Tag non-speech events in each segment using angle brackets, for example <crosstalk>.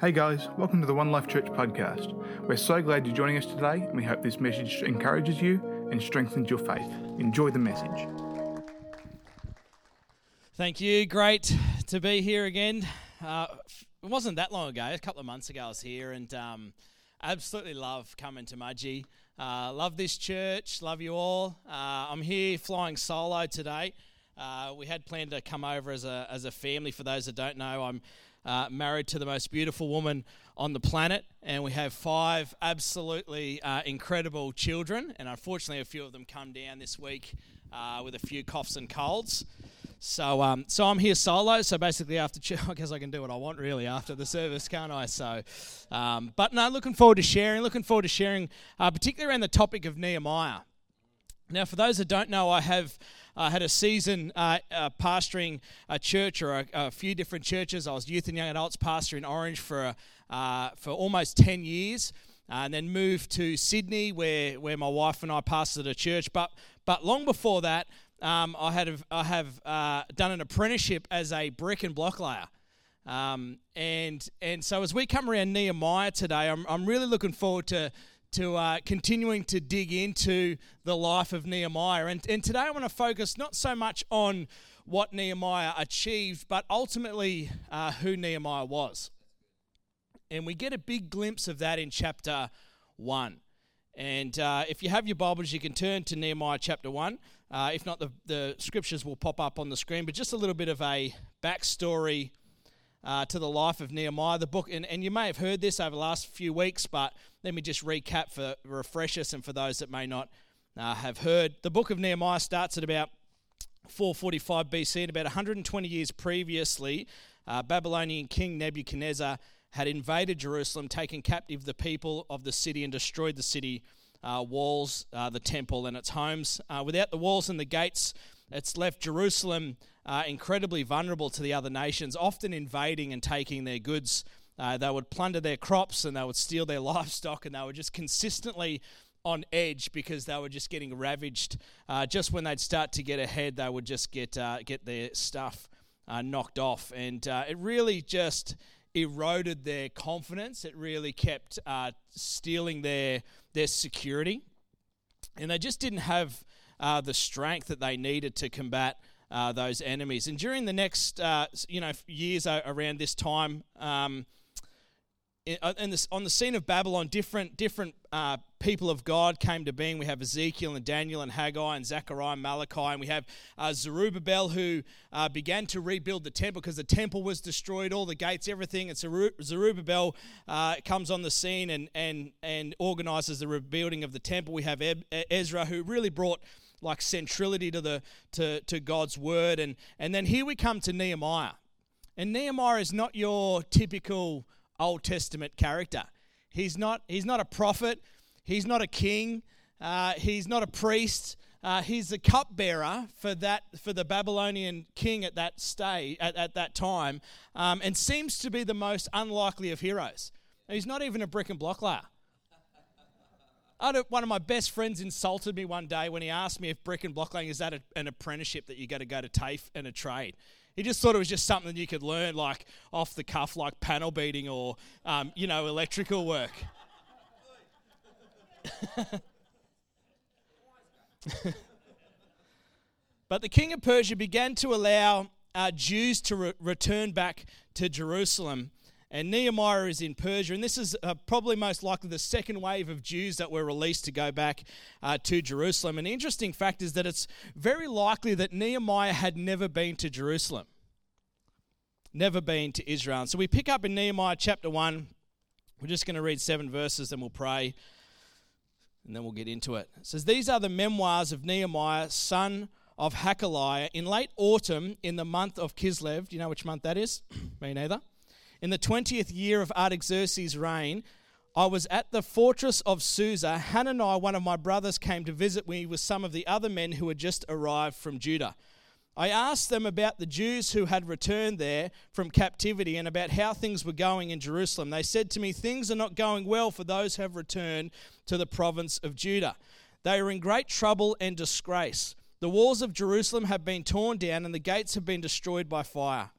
Hey guys, welcome to the One Life Church podcast. We're so glad you're joining us today, and we hope this message encourages you and strengthens your faith. Enjoy the message. Thank you. Great to be here again. Uh, it wasn't that long ago, a couple of months ago, I was here and um, absolutely love coming to Mudgee. Uh, love this church, love you all. Uh, I'm here flying solo today. Uh, we had planned to come over as a, as a family. For those that don't know, I'm uh, married to the most beautiful woman on the planet, and we have five absolutely uh, incredible children. And unfortunately, a few of them come down this week uh, with a few coughs and colds. So, um, so I'm here solo. So basically, after ch- <laughs> I guess I can do what I want really after the service, can't I? So, um, but no, looking forward to sharing. Looking forward to sharing, uh, particularly around the topic of Nehemiah. Now, for those that don't know, I have uh, had a season uh, uh, pastoring a church or a, a, few different churches. I was youth and young adults pastor in Orange for uh, for almost ten years, uh, and then moved to Sydney, where where my wife and I pastored a church. But but long before that, um, I had I have uh, done an apprenticeship as a brick and block layer. Um, and and so as we come around Nehemiah today, I'm, I'm really looking forward to to uh, continuing to dig into the life of Nehemiah. And, and today I want to focus not so much on what Nehemiah achieved, but ultimately uh, who Nehemiah was. And we get a big glimpse of that in chapter 1. And uh, if you have your Bibles, you can turn to Nehemiah chapter 1. Uh, if not, the, the scriptures will pop up on the screen. But just a little bit of a backstory uh, to the life of Nehemiah. The book, and, and you may have heard this over the last few weeks, but let me just recap for refresh us and for those that may not uh, have heard. The book of Nehemiah starts at about 445 BC, and about 120 years previously, uh, Babylonian king Nebuchadnezzar had invaded Jerusalem, taken captive the people of the city, and destroyed the city uh, walls, uh, the temple, and its homes. Uh, without the walls and the gates, it's left Jerusalem uh, incredibly vulnerable to the other nations, often invading and taking their goods. Uh, they would plunder their crops and they would steal their <laughs> livestock, and they were just consistently on edge because they were just getting ravaged. Uh, just when they'd start to get ahead, they would just get uh, get their stuff uh, knocked off, and uh, it really just eroded their confidence. It really kept stealing their their security, and they just didn't have the strength that they needed to combat uh, those enemies. And during the next, uh, you know, years around this time, um, in, uh, in this, on the scene of Babylon, different different uh, people of God came to being. We have Ezekiel and Daniel and Haggai and Zechariah and Malachi, and we have uh, Zerubbabel who uh, began to rebuild the temple because the temple was destroyed, all the gates, everything. And Zerubbabel comes on the scene and and and organizes the rebuilding of the temple. We have Ezra who really brought like centrality to the to, to God's word. And and then here we come to Nehemiah. And Nehemiah is not your typical Old Testament character. He's not he's not a prophet, he's not a king, uh, he's not a priest. Uh, he's the cupbearer for that for the Babylonian king at that stay at, at that time, um, and seems to be the most unlikely of heroes. He's not even a brick and block layer one of my best friends insulted me one day when he asked me if brick and block laying is that a, an apprenticeship that you got to go to TAFE and a trade. He just thought it was just something you could learn, like off the cuff, like panel beating or, um, you know, electrical work. <laughs> but the king of Persia began to allow uh, Jews to re- return back to Jerusalem and Nehemiah is in Persia, and this is uh, probably most likely the second wave of Jews that were released to go back uh, to Jerusalem. The interesting fact is that it's very likely that Nehemiah had never been to Jerusalem, never been to Israel. And so we pick up in Nehemiah chapter 1. We're just going to read seven verses, and we'll pray, and then we'll get into it. It says, These are the memoirs of Nehemiah, son of Hachaliah, in late autumn in the month of Kislev. Do you know which month that is? <clears throat> Me neither. In the 20th year of Artaxerxes' reign, I was at the fortress of Susa. Hananiah, one of my brothers, came to visit me with some of the other men who had just arrived from Judah. I asked them about the Jews who had returned there from captivity and about how things were going in Jerusalem. They said to me, Things are not going well for those who have returned to the province of Judah. They are in great trouble and disgrace. The walls of Jerusalem have been torn down and the gates have been destroyed by fire.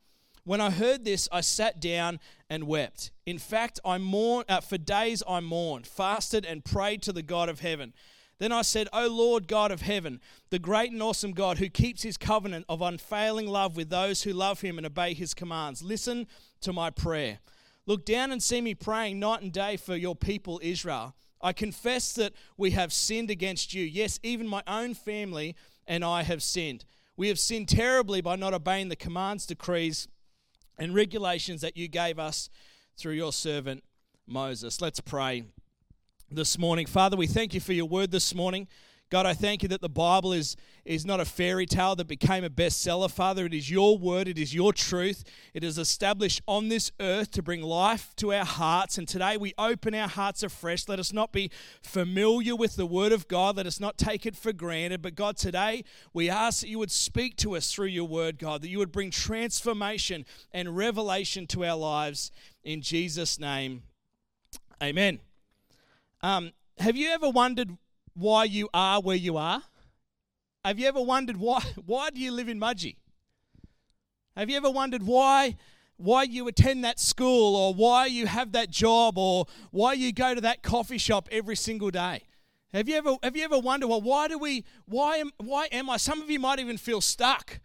When I heard this, I sat down and wept. In fact, I mourned, uh, for days I mourned, fasted, and prayed to the God of heaven. Then I said, O Lord God of heaven, the great and awesome God who keeps his covenant of unfailing love with those who love him and obey his commands, listen to my prayer. Look down and see me praying night and day for your people Israel. I confess that we have sinned against you. Yes, even my own family and I have sinned. We have sinned terribly by not obeying the commands, decrees, and regulations that you gave us through your servant Moses. Let's pray this morning. Father, we thank you for your word this morning. God, I thank you that the Bible is, is not a fairy tale that became a bestseller, Father. It is your word, it is your truth. It is established on this earth to bring life to our hearts. And today we open our hearts afresh. Let us not be familiar with the word of God, let us not take it for granted. But God, today we ask that you would speak to us through your word, God, that you would bring transformation and revelation to our lives. In Jesus' name, amen. Um, have you ever wondered why you are where you are? Have you ever wondered why <laughs> why do you live in Mudgee? Have you ever wondered why why you attend that school or why you have that job or why you go to that coffee shop every single day? Have you ever have you ever wondered well why do we why am why am I some of you might even feel stuck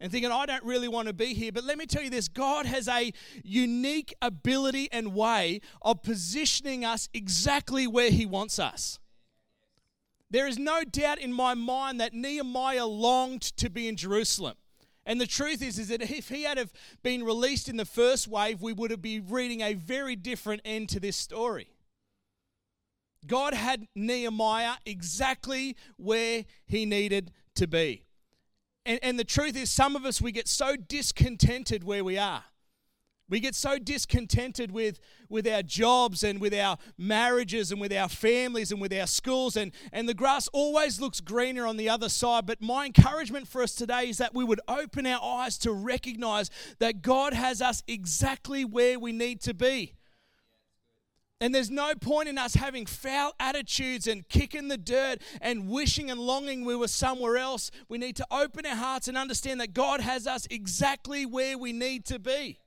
and thinking I don't really want to be here but let me tell you this God has a unique ability and way of positioning us exactly where he wants us. There is no doubt in my mind that Nehemiah longed to be in Jerusalem. And the truth is, is that if he had have been released in the first wave, we would have been reading a very different end to this story. God had Nehemiah exactly where he needed to be. And, and the truth is, some of us, we get so discontented where we are. We get so discontented with, with our jobs and with our marriages and with our families and with our schools, and, and the grass always looks greener on the other side. But my encouragement for us today is that we would open our eyes to recognize that God has us exactly where we need to be. And there's no point in us having foul attitudes and kicking the dirt and wishing and longing we were somewhere else. We need to open our hearts and understand that God has us exactly where we need to be.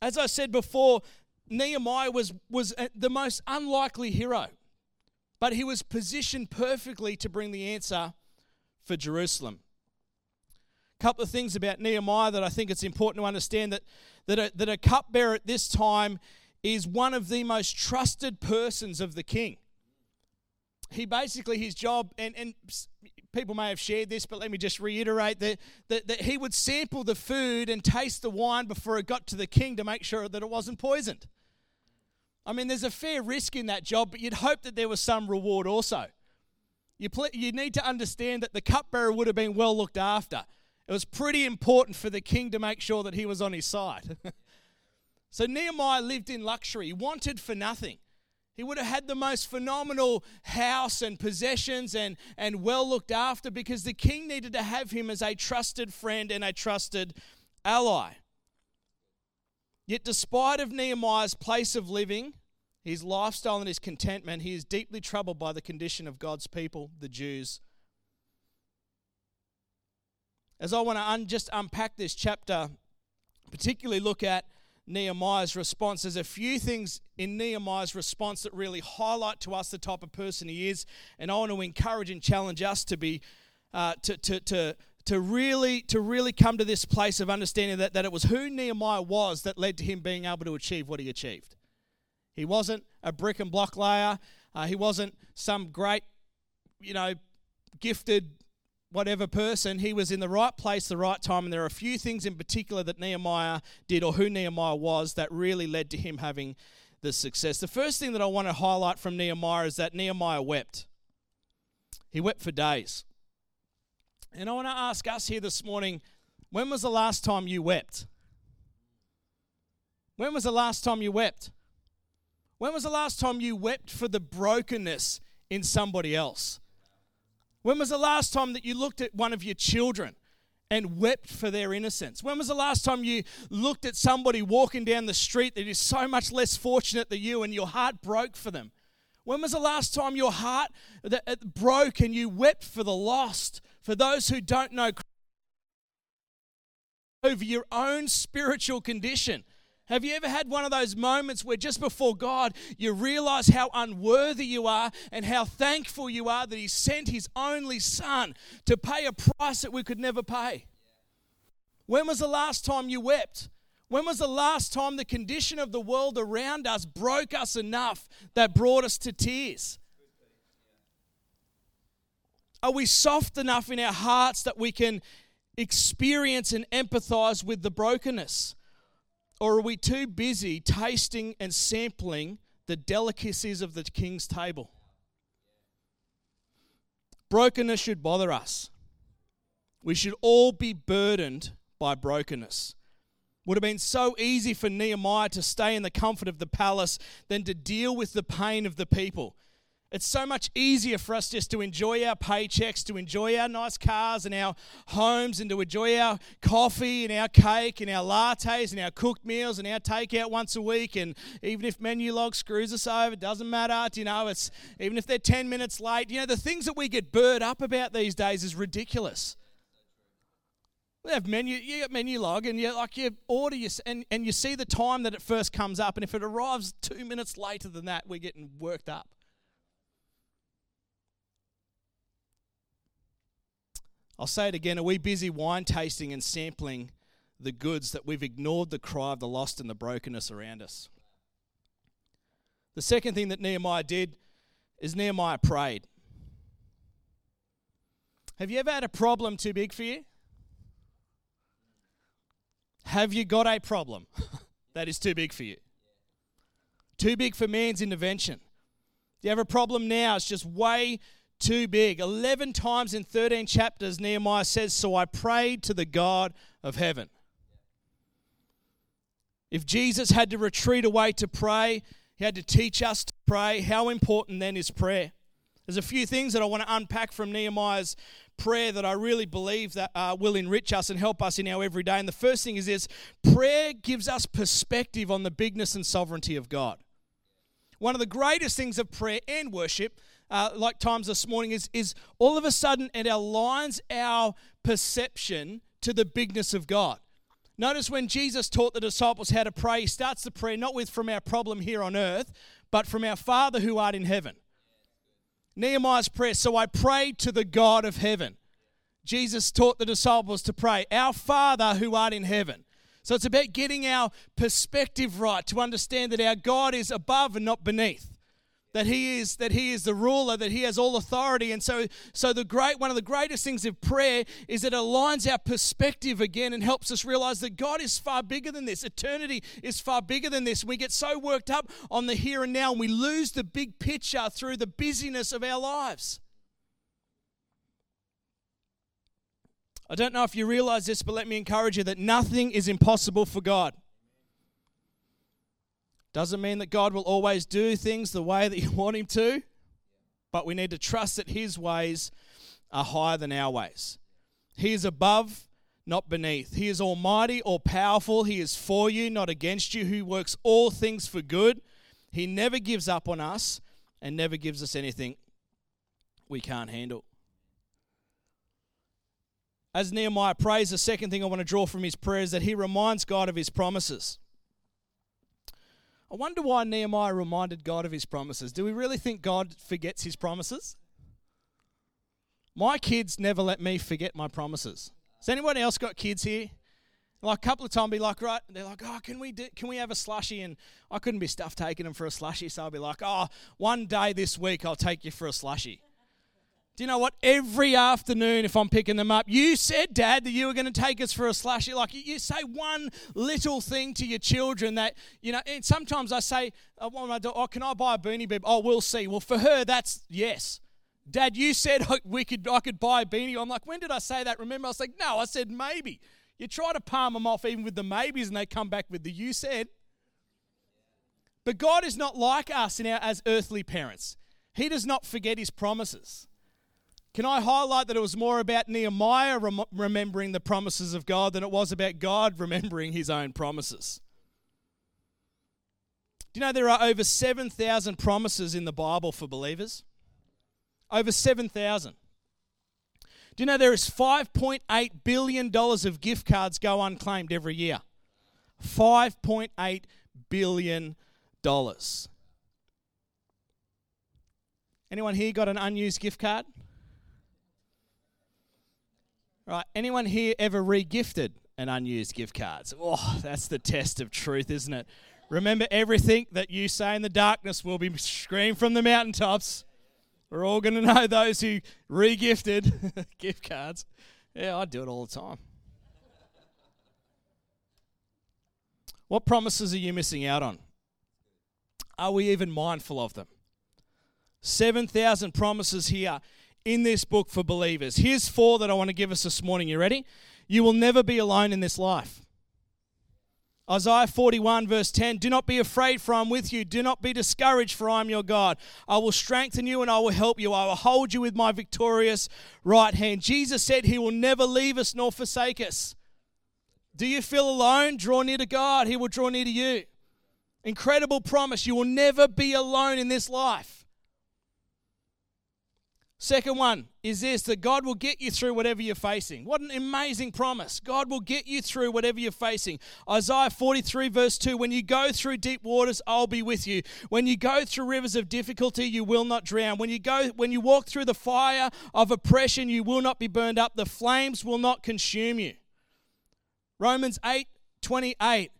As I said before, Nehemiah was, was the most unlikely hero, but he was positioned perfectly to bring the answer for Jerusalem. A couple of things about Nehemiah that I think it's important to understand that, that, a, that a cupbearer at this time is one of the most trusted persons of the king. He basically, his job, and, and people may have shared this, but let me just reiterate that, that, that he would sample the food and taste the wine before it got to the king to make sure that it wasn't poisoned. I mean, there's a fair risk in that job, but you'd hope that there was some reward also. You, pl- you need to understand that the cupbearer would have been well looked after. It was pretty important for the king to make sure that he was on his side. <laughs> so Nehemiah lived in luxury, wanted for nothing. He would have had the most phenomenal house and possessions and, and well looked after because the king needed to have him as a trusted friend and a trusted ally. Yet, despite of Nehemiah's place of living, his lifestyle and his contentment, he is deeply troubled by the condition of God's people, the Jews. As I want to un- just unpack this chapter, particularly look at Nehemiah's response. There's a few things in Nehemiah's response that really highlight to us the type of person he is, and I want to encourage and challenge us to be uh, to, to, to, to really to really come to this place of understanding that, that it was who Nehemiah was that led to him being able to achieve what he achieved. He wasn't a brick and block layer. Uh, he wasn't some great, you know, gifted whatever person, he was in the right place, the right time, and there are a few things in particular that Nehemiah did or who Nehemiah was that really led to him having the success. The first thing that I want to highlight from Nehemiah is that Nehemiah wept. He wept for days. And I want to ask us here this morning when was the last time you wept? When was the last time you wept? When was the last time you wept for the brokenness in somebody else? When was the last time that you looked at one of your children and wept for their innocence? When was the last time you looked at somebody walking down the street that is so much less fortunate than you and your heart broke for them? When was the last time your heart uh, broke and you wept for the lost, for those who don't know over your own spiritual condition. Have you ever had one of those moments where just before God, you realize how unworthy you are and how thankful you are that He sent His only Son to pay a price that we could never pay? When was the last time you wept? When was the last time the condition of the world around us broke us enough that brought us to tears? Are we soft enough in our hearts that we can experience and empathize with the brokenness? Or are we too busy tasting and sampling the delicacies of the king's table? Brokenness should bother us. We should all be burdened by brokenness. Would have been so easy for Nehemiah to stay in the comfort of the palace than to deal with the pain of the people. It's so much easier for us just to enjoy our paychecks, to enjoy our nice cars and our homes, and to enjoy our coffee and our cake and our lattes and our cooked meals and our takeout once a week. And even if Menulog screws us over, it doesn't matter. Do You know, it's even if they're 10 minutes late. You know, the things that we get burred up about these days is ridiculous. We have menu, you got Menulog, and you like you order you and, and you see the time that it first comes up, and if it arrives two minutes later than that, we're getting worked up. I'll say it again. Are we busy wine tasting and sampling the goods that we've ignored the cry of the lost and the brokenness around us? The second thing that Nehemiah did is Nehemiah prayed. Have you ever had a problem too big for you? Have you got a problem <laughs> that is too big for you? Too big for man's intervention. Do you have a problem now? It's just way too big. 11 times in 13 chapters, Nehemiah says, So I prayed to the God of heaven. If Jesus had to retreat away to pray, he had to teach us to pray. How important then is prayer? There's a few things that I want to unpack from Nehemiah's prayer that I really believe that uh, will enrich us and help us in our everyday. And the first thing is this prayer gives us perspective on the bigness and sovereignty of God. One of the greatest things of prayer and worship uh, like times this morning is, is all of a sudden it aligns our perception to the bigness of God. Notice when Jesus taught the disciples how to pray, he starts the prayer not with from our problem here on earth, but from our Father who art in heaven. Nehemiah's prayer, so I prayed to the God of heaven. Jesus taught the disciples to pray, Our Father who art in heaven. So it's about getting our perspective right to understand that our God is above and not beneath that he is that he is the ruler that he has all authority. And so so the great one of the greatest things of prayer is it aligns our perspective again and helps us realize that God is far bigger than this. Eternity is far bigger than this. We get so worked up on the here and now and we lose the big picture through the busyness of our lives. I don't know if you realize this but let me encourage you that nothing is impossible for God doesn't mean that God will always do things the way that you <laughs> want Him to, but we need to trust that His ways are higher than our ways. He is above, not beneath. He is almighty, all powerful. He is for you, not against you, who works all things for good. He never gives up on us and never gives us anything we can't handle. As Nehemiah prays, the second thing I want to draw from his prayer is that he reminds God of his promises. I wonder why Nehemiah reminded God of his promises. Do we really think God forgets his promises? My kids never let me forget my promises. Has anyone else got kids here? Like a couple of times, be like, right, they're like, oh, can we do, can we have a slushy? And I couldn't be stuffed taking them for a slushy, so I'll be like, oh, one day this week I'll take you for a slushy. Do you know what? Every afternoon, if I'm picking them up, you said, Dad, that you were going to take us for a slushy. Like you say one little thing to your children that, you know, and sometimes I say, oh, oh can I buy a beanie bib? Oh, we'll see. Well, for her, that's yes. Dad, you said <laughs> we could, I could buy a beanie. I'm like, when did I say that? Remember, I was like, no, I said maybe. You try to palm them off even with the maybes and they come back with the you said. But God is not like us in our, as earthly parents. He does not forget his promises. Can I highlight that it was more about Nehemiah rem- remembering the promises of God than it was about God remembering his own promises? Do you know there are over 7,000 promises in the Bible for believers? Over 7,000. Do you know there is $5.8 billion of gift cards go unclaimed every year? $5.8 billion. Anyone here got an unused gift card? Right. Anyone here ever regifted an unused gift card? Oh, that's the test of truth, isn't it? Remember, everything that you say in the darkness will be screamed from the mountaintops. We're all going to know those who regifted <laughs> gift cards. Yeah, I do it all the time. What promises are you missing out on? Are we even mindful of them? 7,000 promises here in this book for believers. Here's four that I want to give us this morning. You ready? You will never be alone in this life. Isaiah 41, verse 10 Do not be afraid, for I am with you. Do not be discouraged, for I am your God. I will strengthen you and I will help you. I will hold you with my victorious right hand. Jesus said he will never leave us nor forsake us. Do you feel alone? Draw near to God, he will draw near to you. Incredible promise. You will never be alone in this life. Second one is this that God will get you through whatever you're facing. What an amazing promise. God will get you through whatever you're facing. Isaiah 43, verse 2 When you go through deep waters, I'll be with you. When you go through rivers of difficulty, you will not drown. When you go when you walk through the fire of oppression, you will not be burned up. The flames will not consume you. Romans 8, 28.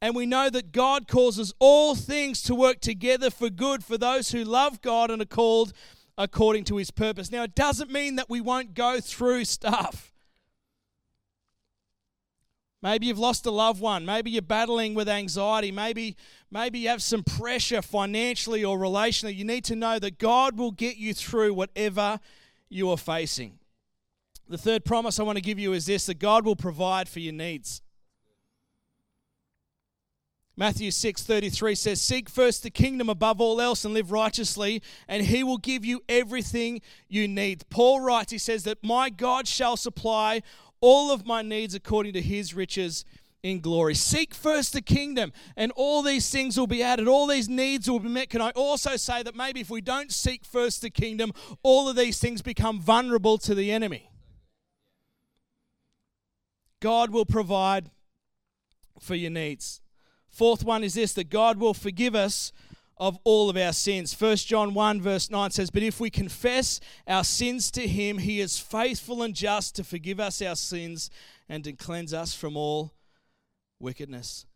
And we know that God causes all things to work together for good for those who love God and are called according to his purpose. Now, it doesn't mean that we won't go through stuff. Maybe you've lost a loved one. Maybe you're battling with anxiety. Maybe, maybe you have some pressure financially or relationally. You need to know that God will get you through whatever you are facing. The third promise I want to give you is this that God will provide for your needs. Matthew 6:33 says, "Seek first the kingdom above all else and live righteously, and he will give you everything you need." Paul writes, he says that my God shall supply all of my needs according to his riches in glory. Seek first the kingdom, and all these things will be added. All these needs will be met. Can I also say that maybe if we don't seek first the kingdom, all of these things become vulnerable to the enemy? God will provide for your needs. Fourth one is this that God will forgive us of all of our sins. 1 John 1, verse 9 says, But if we confess our sins to him, he is faithful and just to forgive us our sins and to cleanse us from all wickedness.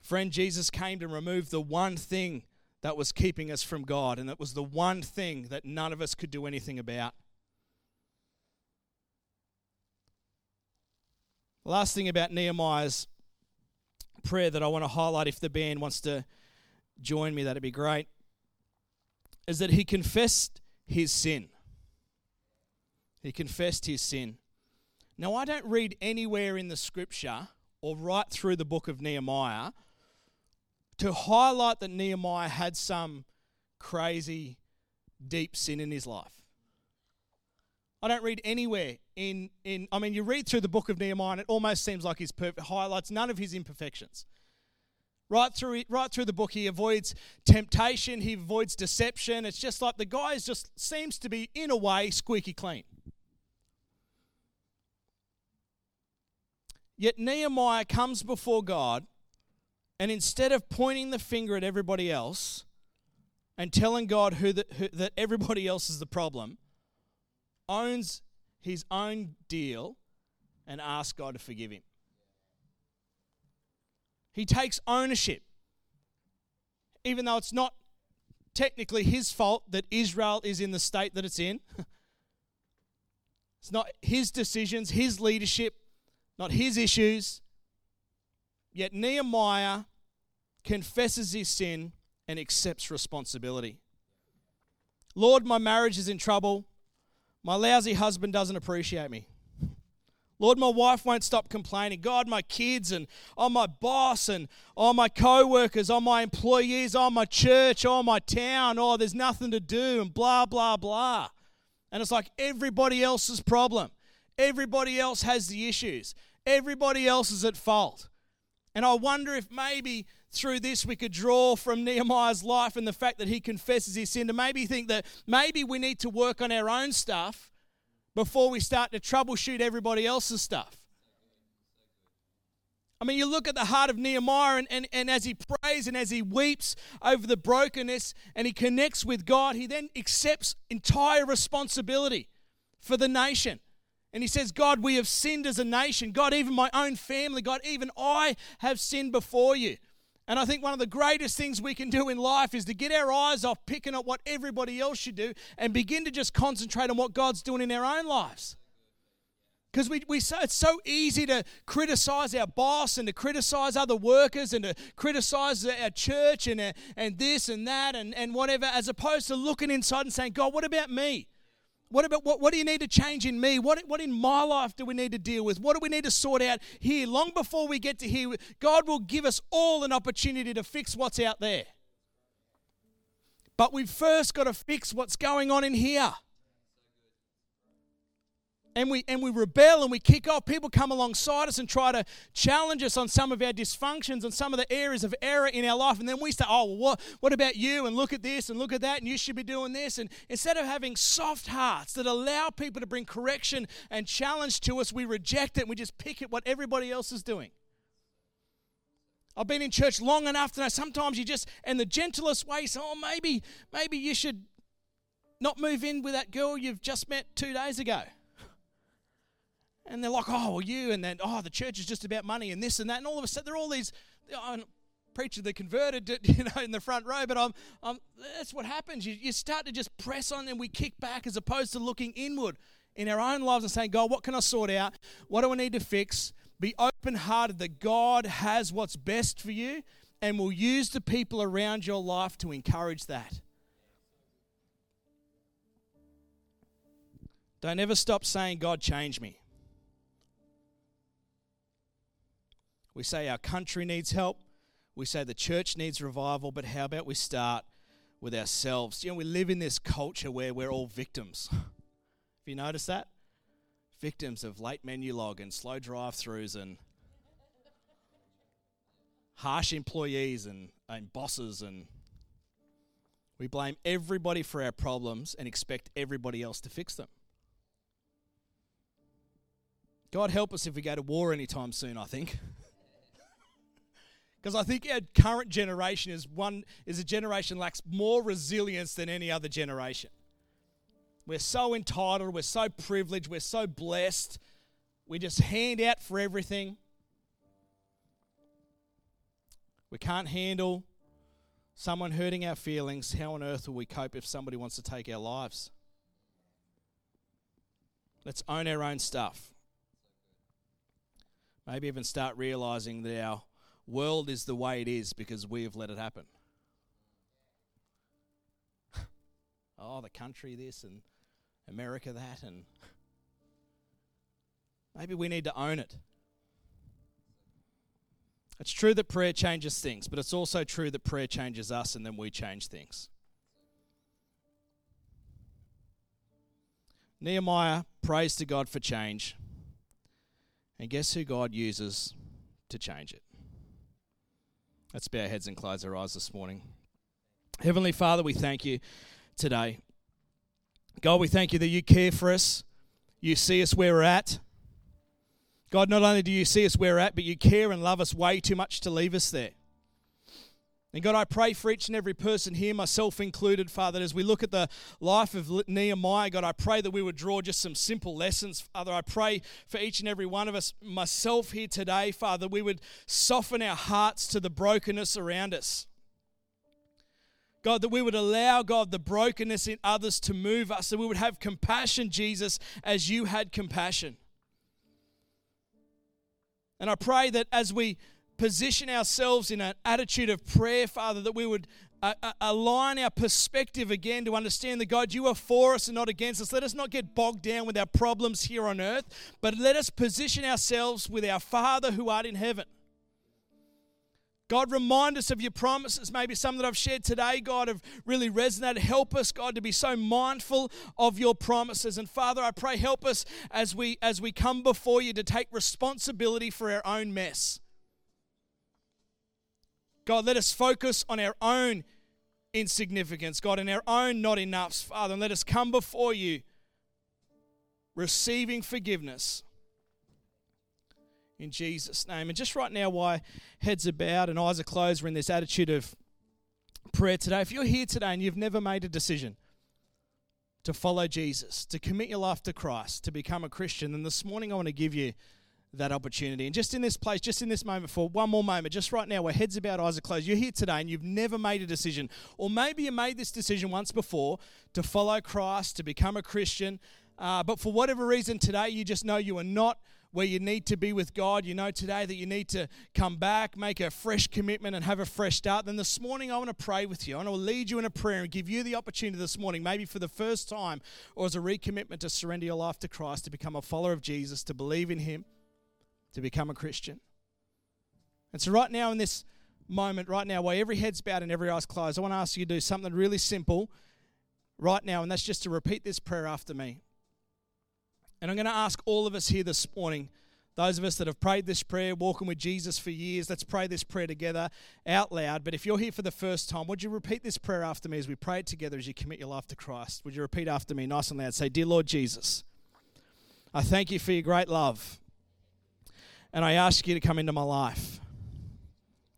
Friend, Jesus came to remove the one thing that was keeping us from God, and it was the one thing that none of us could do anything about. last thing about Nehemiah's prayer that I want to highlight if the band wants to join me, that'd be great, is that he confessed his sin. He confessed his sin. Now, I don't read anywhere in the scripture or right through the book of Nehemiah to highlight that Nehemiah had some crazy, deep sin in his life. I don't read anywhere in, in I mean, you read through the book of Nehemiah and it almost seems like he's perfect, highlights none of his imperfections. Right through, right through the book, he avoids temptation, he avoids deception. It's just like the guy just seems to be, in a way, squeaky clean. Yet Nehemiah comes before God, and instead of pointing the finger at everybody else and telling God who, the, who that everybody else is the problem, owns his own deal and asks God to forgive him. He takes ownership. Even though it's not technically his fault that Israel is in the state that it's in. <laughs> it's not his decisions, his leadership, not his issues. Yet Nehemiah confesses his sin and accepts responsibility. Lord, my marriage is in trouble. My lousy husband doesn't appreciate me. Lord, my wife won't stop complaining. God, my kids and on my boss and on my co-workers, on my employees, on my church, on my town, oh, there's nothing to do and blah, blah, blah. And it's like everybody else's problem. Everybody else has the issues. Everybody else is at fault. And I wonder if maybe through this we could draw from Nehemiah's life and the fact that he confesses his sin to maybe think that maybe we need to work on our own stuff before we start to troubleshoot everybody else's stuff. I mean, you look at the heart of Nehemiah, and, and, and as he prays and as he weeps over the brokenness and he connects with God, he then accepts entire responsibility for the nation. And he says, God, we have sinned as a nation. God, even my own family, God, even I have sinned before you. And I think one of the greatest things we can do in life is to get our eyes off picking up what everybody else should do and begin to just concentrate on what God's doing in our own lives. Because we, we so, it's so easy to criticize our boss and to criticize other workers and to criticize our church and, uh, and this and that and, and whatever, as opposed to looking inside and saying, God, what about me? What about what, what do you need to change in me? What, what in my life do we need to deal with? What do we need to sort out here? Long before we get to here, God will give us all an opportunity to fix what's out there. But we've first got to fix what's going on in here and we and we rebel and we kick off. People come alongside us and try to challenge us on some of our dysfunctions and some of the areas of error in our life. And then we say oh well, what what about you? And look at this and look at that and you should be doing this. And instead of having soft hearts that allow people to bring correction and challenge to us we reject it and we just pick at what everybody else is doing. I've been in church long enough to know sometimes you just, in the gentlest way, say, oh, maybe, maybe you should not move in with that girl you've just met two days ago. And they're like, oh, well, you, and then, oh, the church is just about money and this and that. And all of a sudden, they're all these oh, preachers that converted, <laughs> you know, in the front row. But I'm, I'm, that's what happens. You, you start to just press on and we kick back as opposed to looking inward in our own lives and saying, God, what can I sort out? What do I need to fix? Be open hearted that God has what's best for you and will use the people around your life to encourage that. Don't ever stop saying, God, change me. We say our country needs help. We say the church needs revival, but how about we start with ourselves? You know, we live in this culture where we're all victims. <laughs> Have you noticed that? Victims of late Menulog and slow drive throughs and harsh employees and, and bosses and we blame everybody for our problems and expect everybody else to fix them. God help us if we go to war anytime soon, I think. <laughs> Because I think our current generation is one is a generation lacks more resilience than any other generation. We're so entitled, we're so privileged, we're so blessed. We just hand out for everything. We can't handle someone hurting our feelings. How on earth will we cope if somebody wants to take our lives? Let's own our own stuff. Maybe even start realizing that our world is the way it is because we have let it happen. <laughs> oh, the country this and America that, and maybe we need to own it. It's true that prayer changes things, but it's also true that prayer changes us and then we change things. Nehemiah prays to God for change. And guess who God uses to change it? Let's bow our heads and close our eyes this morning. Heavenly Father, we thank you today. God, we thank you that you care for us. You see us where we're at. God, not only do you see us where we're at, but you care and love us way too much to leave us there. And God, I pray for each and every person here, myself included, Father, as we look at the life of Nehemiah, God, I pray that we would draw just some simple lessons. Father, I pray for each and every one of us, myself here today, Father, we would soften our hearts to the brokenness around us. God, that we would allow, God, the brokenness in others to move us, that we would have compassion, Jesus, as you had compassion. And I pray that as we position ourselves in an attitude of prayer, Father, that we would uh, uh, align our perspective again to understand that God, you are for us and not against us. Let us not get bogged down with our problems here on earth, but let us position ourselves with our Father who art in heaven. God, remind us of your promises. Maybe some that I've shared today, God, have really resonated. Help us, God, to be so mindful of your promises. And Father, I pray, help us as we as we come before you to take responsibility for our own mess. God, let us focus on our own insignificance, God, and our own not enoughs, Father, and let us come before you receiving forgiveness in Jesus' name. And just right now, while heads are bowed and eyes are closed, we're in this attitude of prayer today. If you're here today and you've never made a decision to follow Jesus, to commit your life to Christ, to become a Christian, then this morning I want to give you that opportunity. And just in this place, just in this moment, for one more moment, just right now, where heads are bowed, eyes are closed, you're here today and you've never made a decision, or maybe you made this decision once before to follow Christ, to become a Christian, uh, but for whatever reason today you just know you are not where you need to be with God, you know today that you need to come back, make a fresh commitment, and have a fresh start, then this morning I want to pray with you. I want to lead you in a prayer and give you the opportunity this morning, maybe for the first time, or as a recommitment to surrender your life to Christ, to become a follower of Jesus, to believe in Him, to become a Christian. And so, right now, in this moment, right now, while every head's bowed and every eye's closed, I want to ask you to do something really simple right now, and that's just to repeat this prayer after me. And I'm going to ask all of us here this morning, those of us that have prayed this prayer, walking with Jesus for years, let's pray this prayer together out loud. But if you're here for the first time, would you repeat this prayer after me as we pray it together as you commit your life to Christ? Would you repeat after me nice and loud? Say, Dear Lord Jesus, I thank you for your great love. And I ask you to come into my life.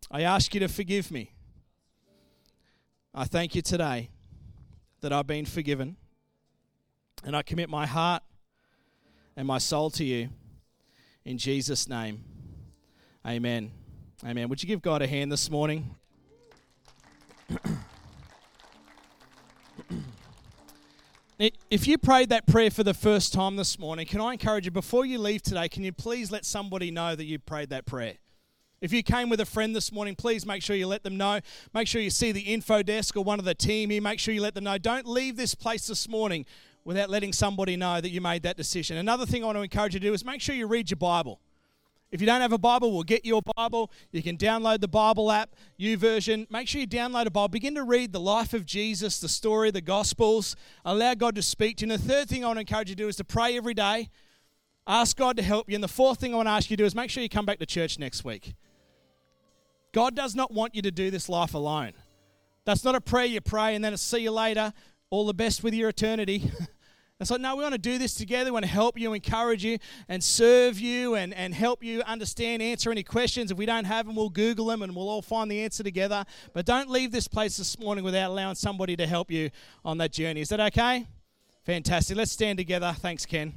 I ask you to forgive me. I thank you today that I've been forgiven. And I commit my heart and my soul to you. In Jesus' name, amen. Amen. Would you give God a hand this morning? <clears throat> if you prayed that prayer for the first time this morning, can I encourage you, before you leave today, can you please let somebody know that you prayed that prayer? If you came with a friend this morning, please make sure you let them know. Make sure you see the info desk or one of the team here. Make sure you let them know. Don't leave this place this morning without letting somebody know that you made that decision. Another thing I want to encourage you to do is make sure you read your Bible. If you don't have a Bible, we'll get you a Bible. You can download the Bible app, YouVersion. Make sure you download a Bible. Begin to read the life of Jesus, the story, the Gospels. Allow God to speak to you. And the third thing I want to encourage you to do is to pray every day. Ask God to help you. And the fourth thing I want to ask you to do is make sure you come back to church next week. God does not want you to do this life alone. That's not a prayer you pray and then see you later. All the best with your eternity. <laughs> And like, no, we want to do this together. We want to help you, encourage you, and serve you, and, and help you understand, answer any questions. If we don't have them, we'll Google them and we'll all find the answer together. But don't leave this place this morning without allowing somebody to help you on that journey. Is that okay? Fantastic. Let's stand together. Thanks, Ken.